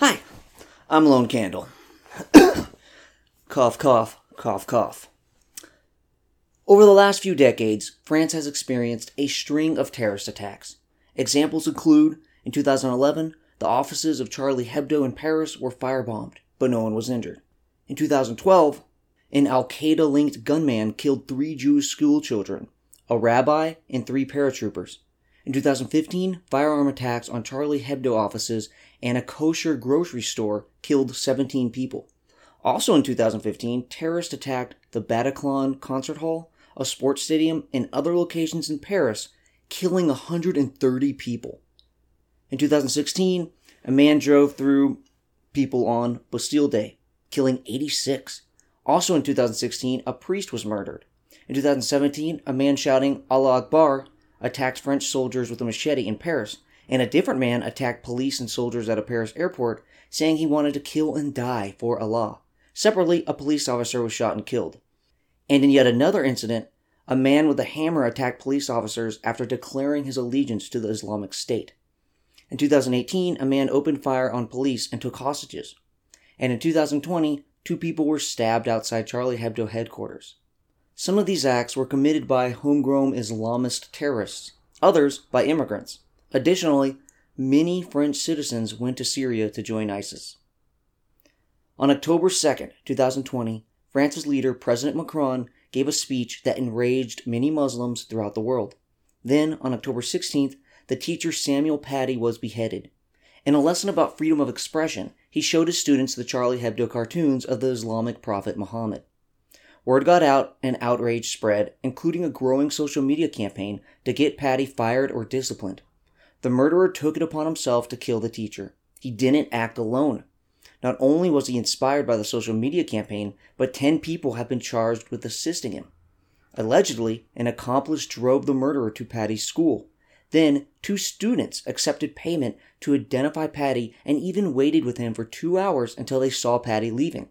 Hi, I'm Lone Candle. cough, cough, cough, cough. Over the last few decades, France has experienced a string of terrorist attacks. Examples include in 2011, the offices of Charlie Hebdo in Paris were firebombed, but no one was injured. In 2012, an Al Qaeda linked gunman killed three Jewish schoolchildren, a rabbi, and three paratroopers. In 2015, firearm attacks on Charlie Hebdo offices and a kosher grocery store killed 17 people. Also in 2015, terrorists attacked the Bataclan Concert Hall, a sports stadium, and other locations in Paris, killing 130 people. In 2016, a man drove through people on Bastille Day, killing 86. Also in 2016, a priest was murdered. In 2017, a man shouting Allah Akbar attacked French soldiers with a machete in Paris, and a different man attacked police and soldiers at a Paris airport, saying he wanted to kill and die for Allah. Separately, a police officer was shot and killed. And in yet another incident, a man with a hammer attacked police officers after declaring his allegiance to the Islamic State. In 2018, a man opened fire on police and took hostages. And in 2020, two people were stabbed outside Charlie Hebdo headquarters. Some of these acts were committed by homegrown Islamist terrorists, others by immigrants. Additionally, many French citizens went to Syria to join ISIS. On October 2, 2020, France's leader, President Macron, gave a speech that enraged many Muslims throughout the world. Then, on October 16th, the teacher Samuel Paty was beheaded. In a lesson about freedom of expression, he showed his students the Charlie Hebdo cartoons of the Islamic prophet Muhammad. Word got out and outrage spread, including a growing social media campaign to get Paty fired or disciplined. The murderer took it upon himself to kill the teacher. He didn't act alone. Not only was he inspired by the social media campaign, but 10 people have been charged with assisting him. Allegedly, an accomplice drove the murderer to Paty's school. Then, two students accepted payment to identify Paty and even waited with him for two hours until they saw Paty leaving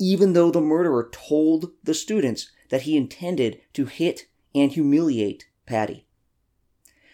even though the murderer told the students that he intended to hit and humiliate Paty.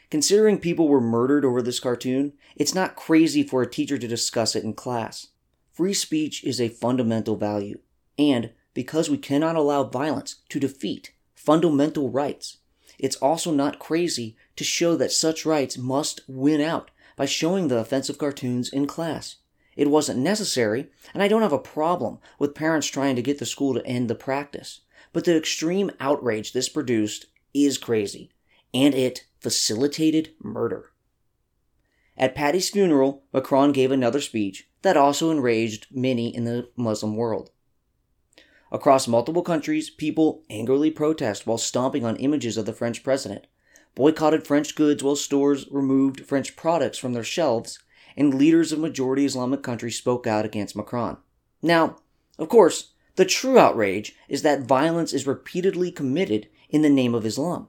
Considering people were murdered over this cartoon, it's not crazy for a teacher to discuss it in class. Free speech is a fundamental value, and because we cannot allow violence to defeat fundamental rights, it's also not crazy to show that such rights must win out by showing the offensive cartoons in class. It wasn't necessary, and I don't have a problem with parents trying to get the school to end the practice. But the extreme outrage this produced is crazy, and it facilitated murder. At Paty's funeral, Macron gave another speech that also enraged many in the Muslim world. Across multiple countries, people angrily protest while stomping on images of the French president, boycotted French goods while stores removed French products from their shelves, and leaders of majority Islamic countries spoke out against Macron. Now, of course, the true outrage is that violence is repeatedly committed in the name of Islam.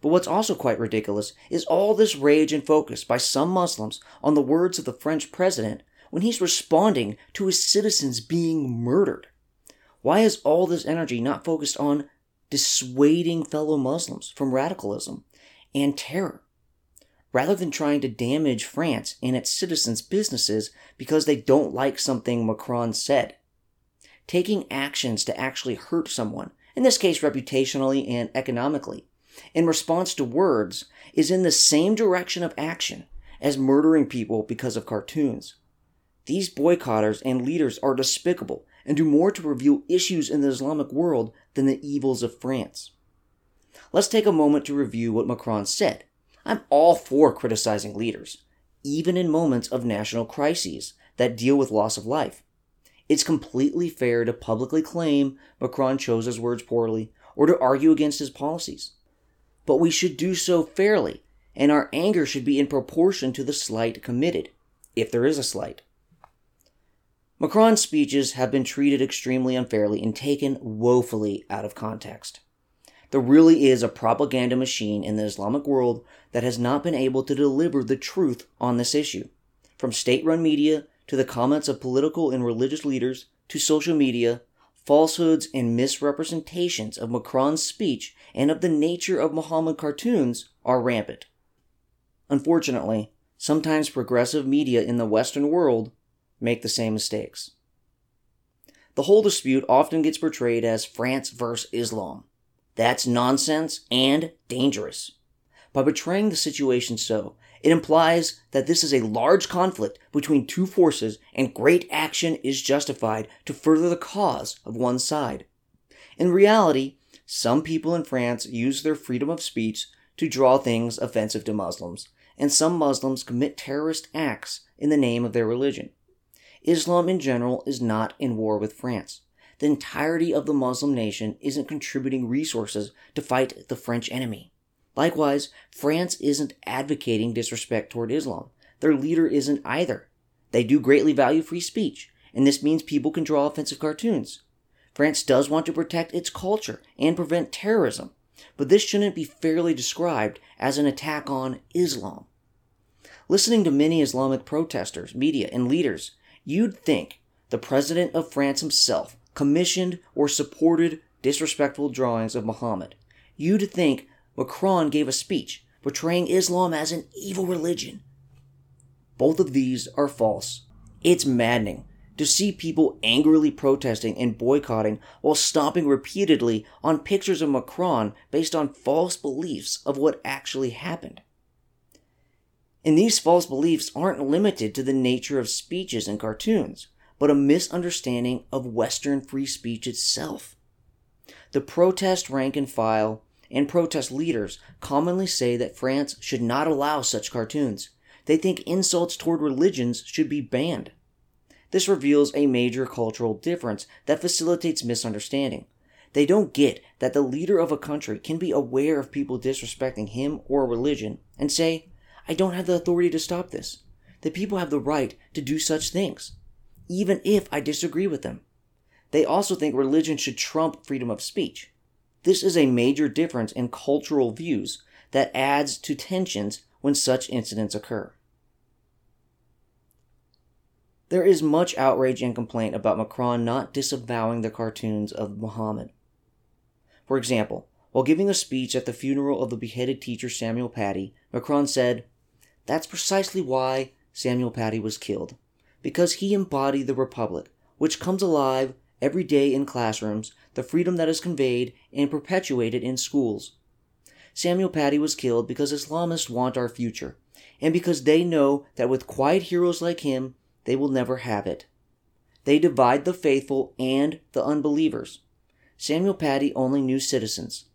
But what's also quite ridiculous is all this rage and focus by some Muslims on the words of the French president when he's responding to his citizens being murdered. Why is all this energy not focused on dissuading fellow Muslims from radicalism and terror? Rather than trying to damage France and its citizens' businesses because they don't like something Macron said. Taking actions to actually hurt someone, in this case reputationally and economically, in response to words, is in the same direction of action as murdering people because of cartoons. These boycotters and leaders are despicable and do more to reveal issues in the Islamic world than the evils of France. Let's take a moment to review what Macron said I'm all for criticizing leaders, even in moments of national crises that deal with loss of life. It's completely fair to publicly claim Macron chose his words poorly or to argue against his policies. But we should do so fairly, and our anger should be in proportion to the slight committed, if there is a slight. Macron's speeches have been treated extremely unfairly and taken woefully out of context. There really is a propaganda machine in the Islamic world that has not been able to deliver the truth on this issue. From state run media to the comments of political and religious leaders to social media, falsehoods and misrepresentations of Macron's speech and of the nature of Muhammad cartoons are rampant. Unfortunately, sometimes progressive media in the Western world make the same mistakes. The whole dispute often gets portrayed as France versus Islam. That's nonsense and dangerous. By portraying the situation so, it implies that this is a large conflict between two forces and great action is justified to further the cause of one side. In reality, some people in France use their freedom of speech to draw things offensive to Muslims, and some Muslims commit terrorist acts in the name of their religion. Islam in general is not in war with France. The entirety of the Muslim nation isn't contributing resources to fight the French enemy. Likewise, France isn't advocating disrespect toward Islam. Their leader isn't either. They do greatly value free speech, and this means people can draw offensive cartoons. France does want to protect its culture and prevent terrorism, but this shouldn't be fairly described as an attack on Islam. Listening to many Islamic protesters, media, and leaders, you'd think the President of France himself commissioned or supported disrespectful drawings of Muhammad. You'd think Macron gave a speech portraying Islam as an evil religion. Both of these are false. It's maddening to see people angrily protesting and boycotting while stomping repeatedly on pictures of Macron based on false beliefs of what actually happened. And these false beliefs aren't limited to the nature of speeches and cartoons, but a misunderstanding of Western free speech itself. The protest rank and file and protest leaders commonly say that France should not allow such cartoons. They think insults toward religions should be banned. This reveals a major cultural difference that facilitates misunderstanding. They don't get that the leader of a country can be aware of people disrespecting him or religion and say, I don't have the authority to stop this. The people have the right to do such things, even if I disagree with them. They also think religion should trump freedom of speech. This is a major difference in cultural views that adds to tensions when such incidents occur. There is much outrage and complaint about Macron not disavowing the cartoons of Muhammad. For example, while giving a speech at the funeral of the beheaded teacher Samuel Paty, Macron said, That's precisely why Samuel Paty was killed, because he embodied the Republic, which comes alive every day in classrooms, the freedom that is conveyed and perpetuated in schools. Samuel Paty was killed because Islamists want our future, and because they know that with quiet heroes like him, they will never have it. They divide the faithful and the unbelievers. Samuel Paty only knew citizens,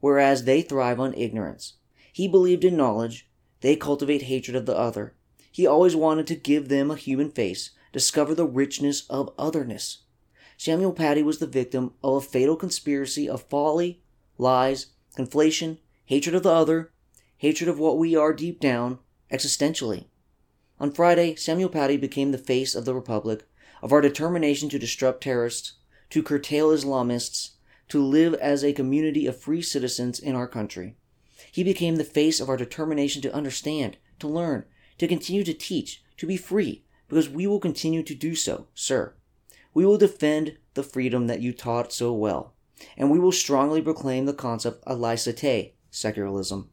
whereas they thrive on ignorance. He believed in knowledge, they cultivate hatred of the other. He always wanted to give them a human face, discover the richness of otherness. Samuel Paty was the victim of a fatal conspiracy of folly, lies, conflation, hatred of the other, hatred of what we are deep down, existentially. On Friday, Samuel Paty became the face of the Republic, of our determination to disrupt terrorists, to curtail Islamists, to live as a community of free citizens in our country. He became the face of our determination to understand, to learn, to continue to teach, to be free, because we will continue to do so, sir. We will defend the freedom that you taught so well, and we will strongly proclaim the concept of laicite, secularism.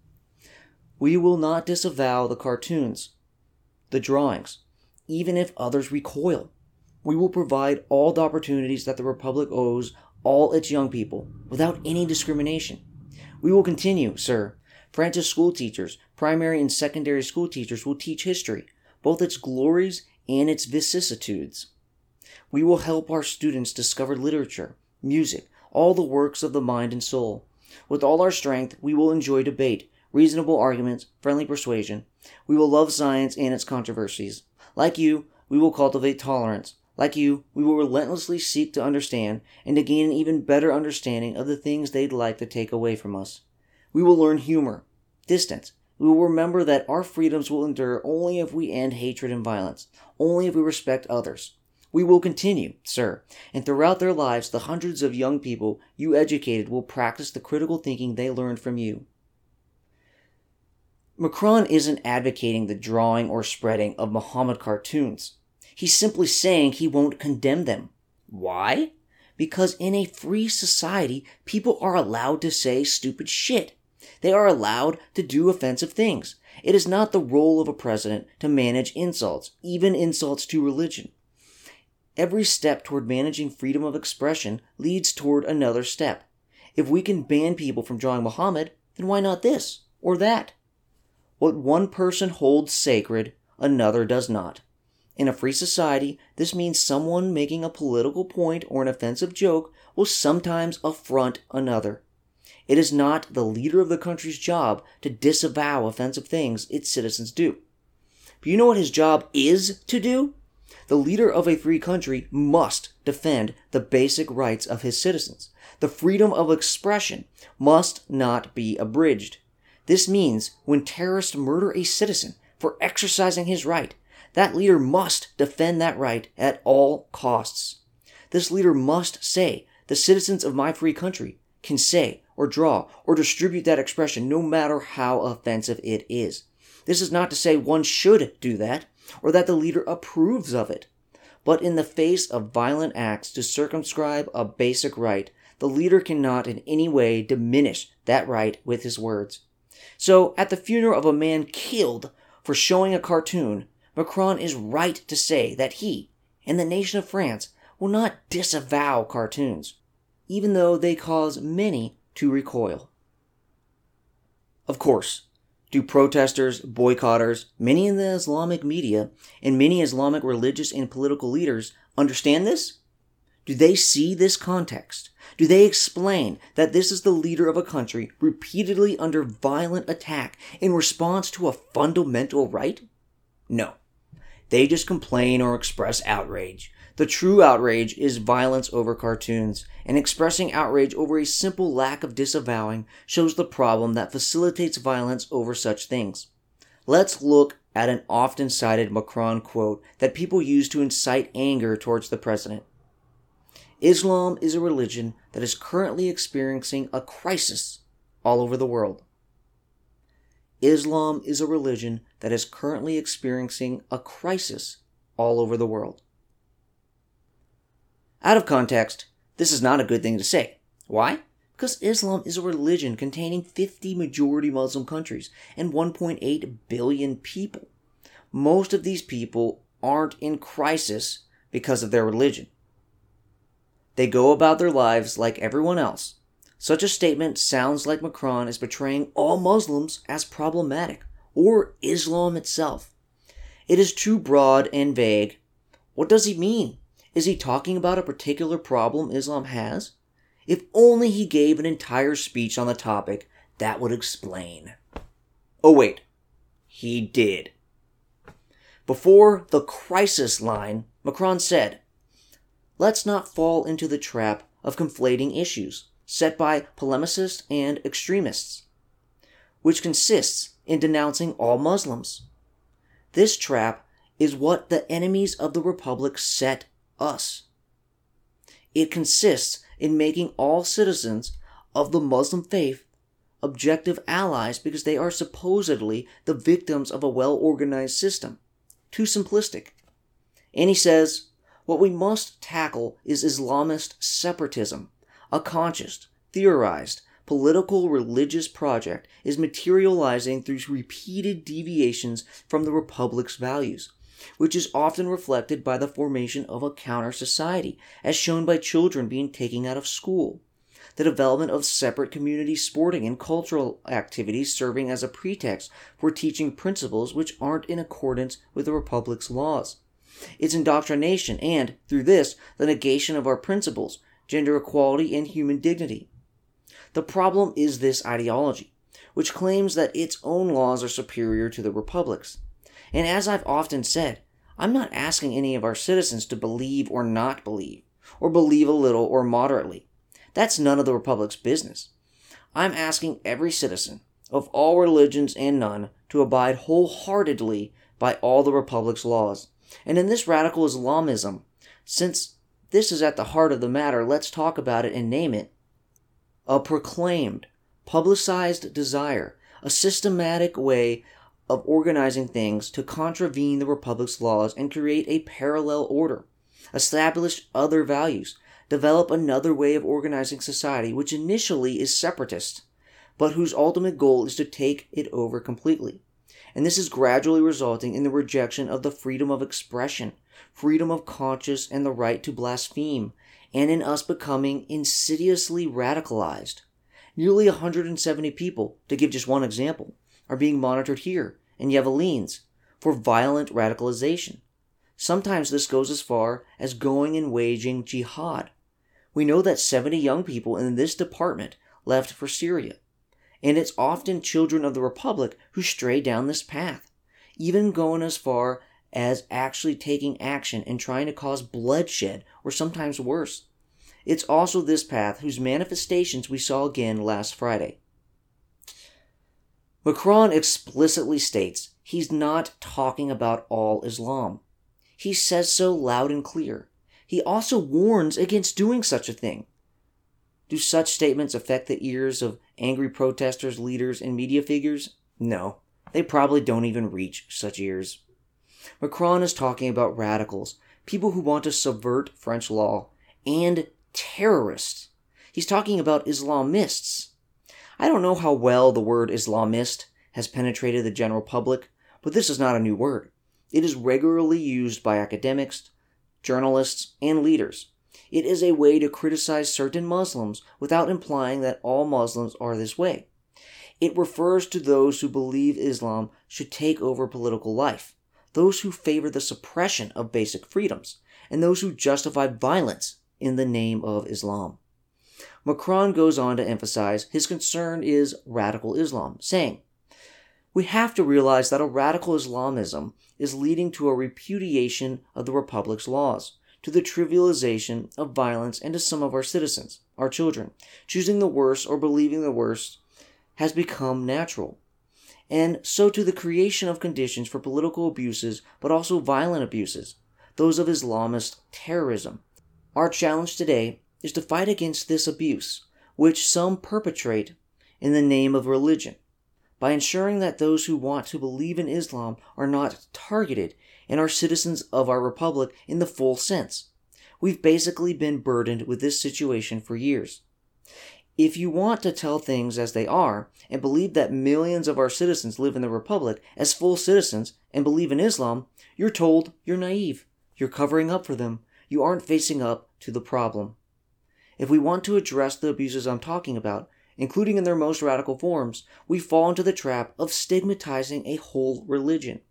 We will not disavow the cartoons, the drawings, even if others recoil. We will provide all the opportunities that the Republic owes all its young people without any discrimination. We will continue, sir. France's school teachers, primary and secondary school teachers will teach history, both its glories and its vicissitudes. We will help our students discover literature, music, all the works of the mind and soul. With all our strength, we will enjoy debate, reasonable arguments, friendly persuasion. We will love science and its controversies. Like you, we will cultivate tolerance. Like you, we will relentlessly seek to understand and to gain an even better understanding of the things they'd like to take away from us. We will learn humor, distance. We will remember that our freedoms will endure only if we end hatred and violence, only if we respect others. We will continue, sir, and throughout their lives, the hundreds of young people you educated will practice the critical thinking they learned from you. Macron isn't advocating the drawing or spreading of Muhammad cartoons. He's simply saying he won't condemn them. Why? Because in a free society, people are allowed to say stupid shit. They are allowed to do offensive things. It is not the role of a president to manage insults, even insults to religion. Every step toward managing freedom of expression leads toward another step. If we can ban people from drawing Muhammad, then why not this or that? What one person holds sacred, another does not. In a free society, this means someone making a political point or an offensive joke will sometimes affront another. It is not the leader of the country's job to disavow offensive things its citizens do. But you know what his job is to do? The leader of a free country must defend the basic rights of his citizens. The freedom of expression must not be abridged. This means when terrorists murder a citizen for exercising his right, that leader must defend that right at all costs. This leader must say, the citizens of my free country can say or draw or distribute that expression no matter how offensive it is. This is not to say one should do that or that the leader approves of it. But in the face of violent acts to circumscribe a basic right, the leader cannot in any way diminish that right with his words. So, at the funeral of a man killed for showing a cartoon, Macron is right to say that he and the nation of France will not disavow cartoons, even though they cause many to recoil. Of course, do protesters, boycotters, many in the Islamic media, and many Islamic religious and political leaders understand this? Do they see this context? Do they explain that this is the leader of a country repeatedly under violent attack in response to a fundamental right? No. They just complain or express outrage. The true outrage is violence over cartoons, and expressing outrage over a simple lack of disavowing shows the problem that facilitates violence over such things. Let's look at an often cited Macron quote that people use to incite anger towards the president. Islam is a religion that is currently experiencing a crisis all over the world. Islam is a religion that is currently experiencing a crisis all over the world. Out of context, this is not a good thing to say. Why? Because Islam is a religion containing 50 majority Muslim countries and 1.8 billion people. Most of these people aren't in crisis because of their religion. They go about their lives like everyone else. Such a statement sounds like Macron is portraying all Muslims as problematic, or Islam itself. It is too broad and vague. What does he mean? Is he talking about a particular problem Islam has? If only he gave an entire speech on the topic, that would explain. Oh, wait. He did. Before the crisis line, Macron said, let's not fall into the trap of conflating issues set by polemicists and extremists, which consists in denouncing all Muslims. This trap is what the enemies of the Republic set us. It consists in making all citizens of the Muslim faith objective allies because they are supposedly the victims of a well organized system. Too simplistic. And he says, what we must tackle is Islamist separatism. A conscious, theorized, political religious project is materializing through repeated deviations from the Republic's values, which is often reflected by the formation of a counter society, as shown by children being taken out of school, the development of separate community sporting and cultural activities serving as a pretext for teaching principles which aren't in accordance with the Republic's laws its indoctrination, and, through this, the negation of our principles, gender equality, and human dignity. The problem is this ideology, which claims that its own laws are superior to the Republic's. And as I've often said, I'm not asking any of our citizens to believe or not believe, or believe a little or moderately. That's none of the Republic's business. I'm asking every citizen, of all religions and none, to abide wholeheartedly by all the Republic's laws and in this radical Islamism, since this is at the heart of the matter, let's talk about it and name it. A proclaimed, publicized desire, a systematic way of organizing things to contravene the Republic's laws and create a parallel order, establish other values, develop another way of organizing society which initially is separatist, but whose ultimate goal is to take it over completely. And this is gradually resulting in the rejection of the freedom of expression, freedom of conscience, and the right to blaspheme, and in us becoming insidiously radicalized. Nearly 170 people, to give just one example, are being monitored here in Yvelines for violent radicalization. Sometimes this goes as far as going and waging jihad. We know that 70 young people in this department left for Syria, and it's often children of the Republic who stray down this path, even going as far as actually taking action and trying to cause bloodshed or sometimes worse. It's also this path whose manifestations we saw again last Friday. Macron explicitly states he's not talking about all Islam. He says so loud and clear. He also warns against doing such a thing. Do such statements affect the ears of angry protesters, leaders, and media figures? No, they probably don't even reach such ears. Macron is talking about radicals, people who want to subvert French law, and terrorists. He's talking about Islamists. I don't know how well the word Islamist has penetrated the general public, but this is not a new word. It is regularly used by academics, journalists, and leaders. It is a way to criticize certain Muslims without implying that all Muslims are this way. It refers to those who believe Islam should take over political life, those who favor the suppression of basic freedoms, and those who justify violence in the name of Islam. Macron goes on to emphasize his concern is radical Islam, saying, we have to realize that a radical Islamism is leading to a repudiation of the Republic's laws, to the trivialization of violence, and to some of our citizens, our children. Choosing the worst or believing the worst has become natural. And so to the creation of conditions for political abuses, but also violent abuses, those of Islamist terrorism. Our challenge today is to fight against this abuse, which some perpetrate in the name of religion by ensuring that those who want to believe in Islam are not targeted and are citizens of our republic in the full sense. We've basically been burdened with this situation for years. If you want to tell things as they are and believe that millions of our citizens live in the republic as full citizens and believe in Islam, you're told you're naive. You're covering up for them. You aren't facing up to the problem. If we want to address the abuses I'm talking about, including in their most radical forms, we fall into the trap of stigmatizing a whole religion.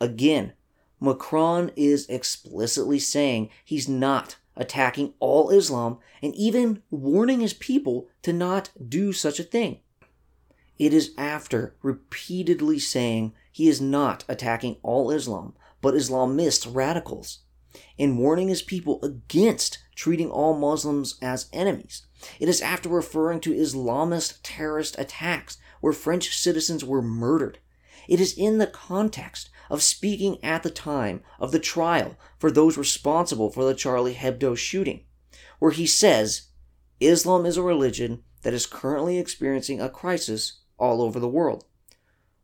Again, Macron is explicitly saying he's not attacking all Islam and even warning his people to not do such a thing. It is after repeatedly saying he is not attacking all Islam, but Islamist radicals, and warning his people against treating all Muslims as enemies it is after referring to Islamist terrorist attacks where French citizens were murdered. It is in the context of speaking at the time of the trial for those responsible for the Charlie Hebdo shooting, where he says Islam is a religion that is currently experiencing a crisis all over the world.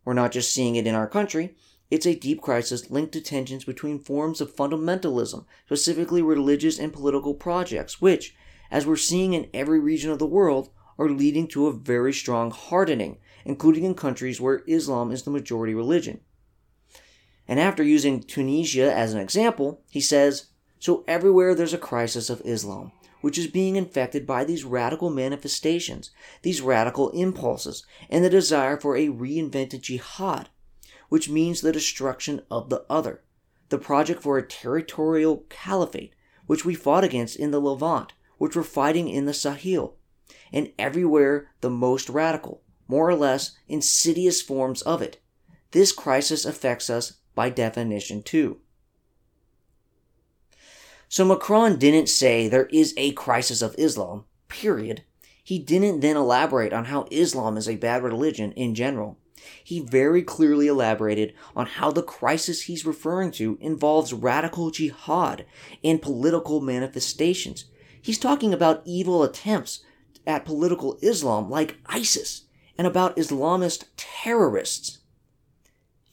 We're not just seeing it in our country, it's a deep crisis linked to tensions between forms of fundamentalism, specifically religious and political projects, which, as we're seeing in every region of the world, are leading to a very strong hardening, including in countries where Islam is the majority religion. And after using Tunisia as an example, he says, So everywhere there's a crisis of Islam, which is being infected by these radical manifestations, these radical impulses, and the desire for a reinvented jihad, which means the destruction of the other, the project for a territorial caliphate, which we fought against in the Levant, which were fighting in the Sahel, and everywhere the most radical, more or less insidious forms of it. This crisis affects us by definition too. So Macron didn't say there is a crisis of Islam, period. He didn't then elaborate on how Islam is a bad religion in general. He very clearly elaborated on how the crisis he's referring to involves radical jihad and political manifestations, He's talking about evil attempts at political Islam like ISIS and about Islamist terrorists.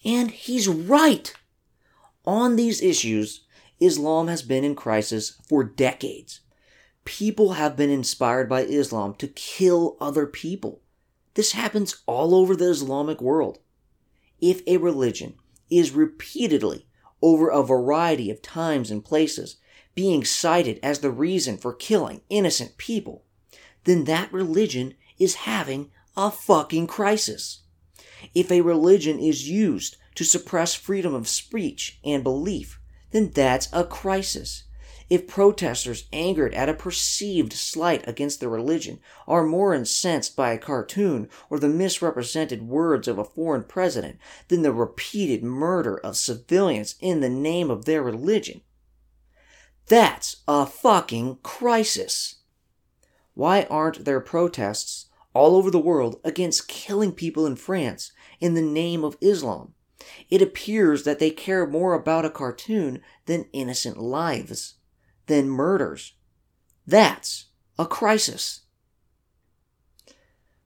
And he's right. On these issues, Islam has been in crisis for decades. People have been inspired by Islam to kill other people. This happens all over the Islamic world. If a religion is repeatedly, over a variety of times and places, being cited as the reason for killing innocent people, then that religion is having a fucking crisis. If a religion is used to suppress freedom of speech and belief, then that's a crisis. If protesters angered at a perceived slight against their religion are more incensed by a cartoon or the misrepresented words of a foreign president than the repeated murder of civilians in the name of their religion, that's a fucking crisis. Why aren't there protests all over the world against killing people in France in the name of Islam? It appears that they care more about a cartoon than innocent lives than murders. That's a crisis.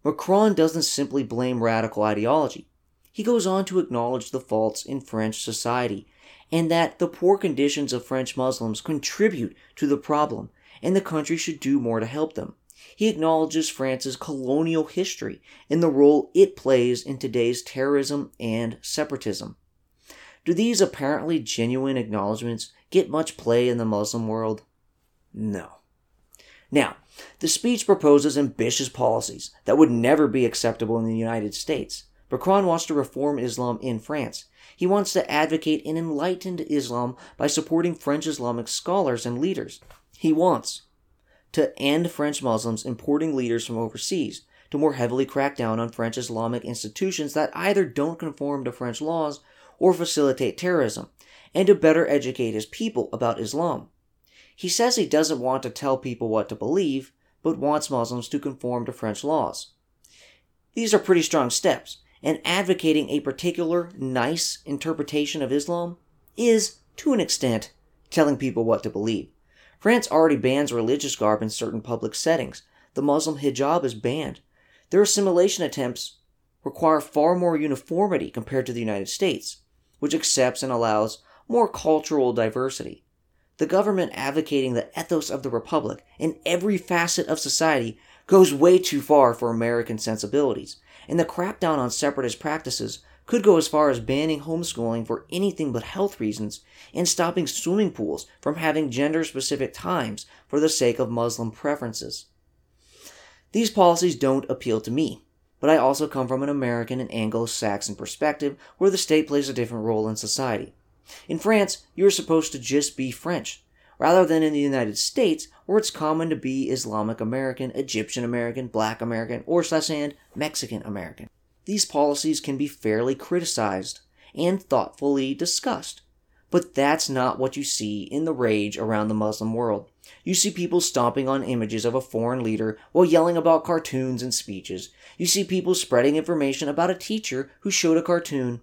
Macron doesn't simply blame radical ideology. He goes on to acknowledge the faults in French society and that the poor conditions of French Muslims contribute to the problem and the country should do more to help them. He acknowledges France's colonial history and the role it plays in today's terrorism and separatism. Do these apparently genuine acknowledgments get much play in the Muslim world? No. Now, the speech proposes ambitious policies that would never be acceptable in the United States. Macron wants to reform Islam in France. He wants to advocate an enlightened Islam by supporting French Islamic scholars and leaders. He wants to end French Muslims importing leaders from overseas, to more heavily crack down on French Islamic institutions that either don't conform to French laws or facilitate terrorism, and to better educate his people about Islam. He says he doesn't want to tell people what to believe, but wants Muslims to conform to French laws. These are pretty strong steps, and advocating a particular nice interpretation of Islam is, to an extent, telling people what to believe. France already bans religious garb in certain public settings. The Muslim hijab is banned. Their assimilation attempts require far more uniformity compared to the United States, which accepts and allows more cultural diversity. The government advocating the ethos of the Republic in every facet of society goes way too far for American sensibilities, and the crackdown on separatist practices could go as far as banning homeschooling for anything but health reasons and stopping swimming pools from having gender specific times for the sake of Muslim preferences. These policies don't appeal to me, but I also come from an American and Anglo Saxon perspective where the state plays a different role in society. In France, you are supposed to just be French, rather than in the United States, where it's common to be Islamic American, Egyptian American, Black American, or slash and Mexican American. These policies can be fairly criticized and thoughtfully discussed, but that's not what you see in the rage around the Muslim world. You see people stomping on images of a foreign leader while yelling about cartoons and speeches. You see people spreading information about a teacher who showed a cartoon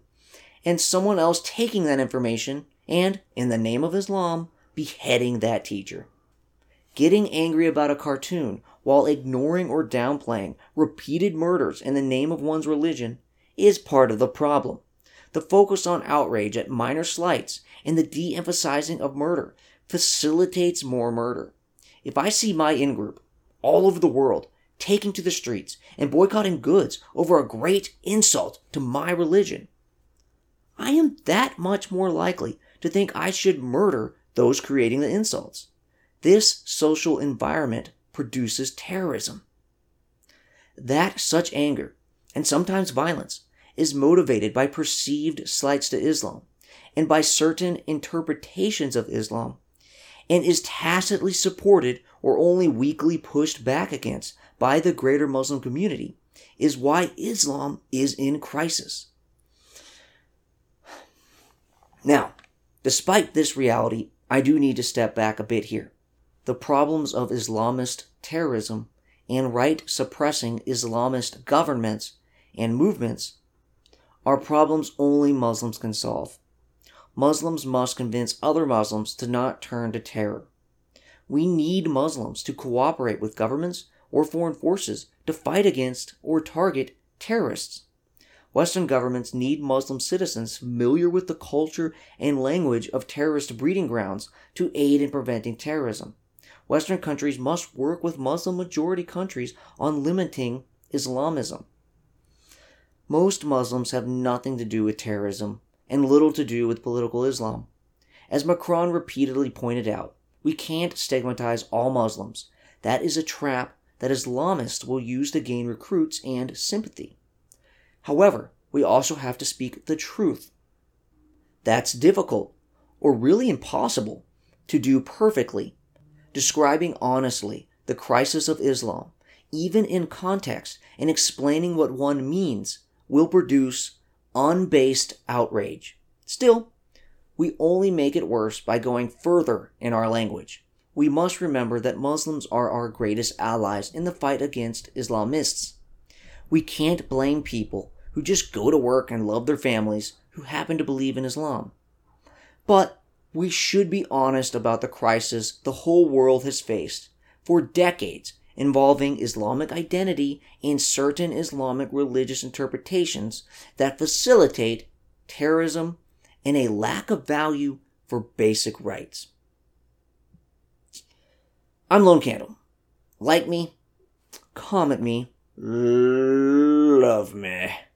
and someone else taking that information and, in the name of Islam, beheading that teacher. Getting angry about a cartoon while ignoring or downplaying repeated murders in the name of one's religion is part of the problem. The focus on outrage at minor slights and the de emphasizing of murder facilitates more murder. If I see my in group all over the world taking to the streets and boycotting goods over a great insult to my religion, I am that much more likely to think I should murder those creating the insults. This social environment produces terrorism. That such anger, and sometimes violence, is motivated by perceived slights to Islam and by certain interpretations of Islam, and is tacitly supported or only weakly pushed back against by the greater Muslim community, is why Islam is in crisis. Now, despite this reality, I do need to step back a bit here. The problems of Islamist terrorism and right suppressing Islamist governments and movements are problems only Muslims can solve. Muslims must convince other Muslims to not turn to terror. We need Muslims to cooperate with governments or foreign forces to fight against or target terrorists. Western governments need Muslim citizens familiar with the culture and language of terrorist breeding grounds to aid in preventing terrorism. Western countries must work with Muslim majority countries on limiting Islamism. most Muslims have nothing to do with terrorism and little to do with political Islam. As Macron repeatedly pointed out, we can't stigmatize all Muslims. That is a trap that Islamists will use to gain recruits and sympathy. However, we also have to speak the truth. That's difficult, or really impossible, to do perfectly. Describing honestly the crisis of Islam, even in context, and explaining what one means will produce unbased outrage. Still, we only make it worse by going further in our language. We must remember that Muslims are our greatest allies in the fight against Islamists. We can't blame people who just go to work and love their families who happen to believe in Islam. But we should be honest about the crisis the whole world has faced for decades involving Islamic identity and certain Islamic religious interpretations that facilitate terrorism and a lack of value for basic rights. I'm Lone Candle. Like me, comment me, love me.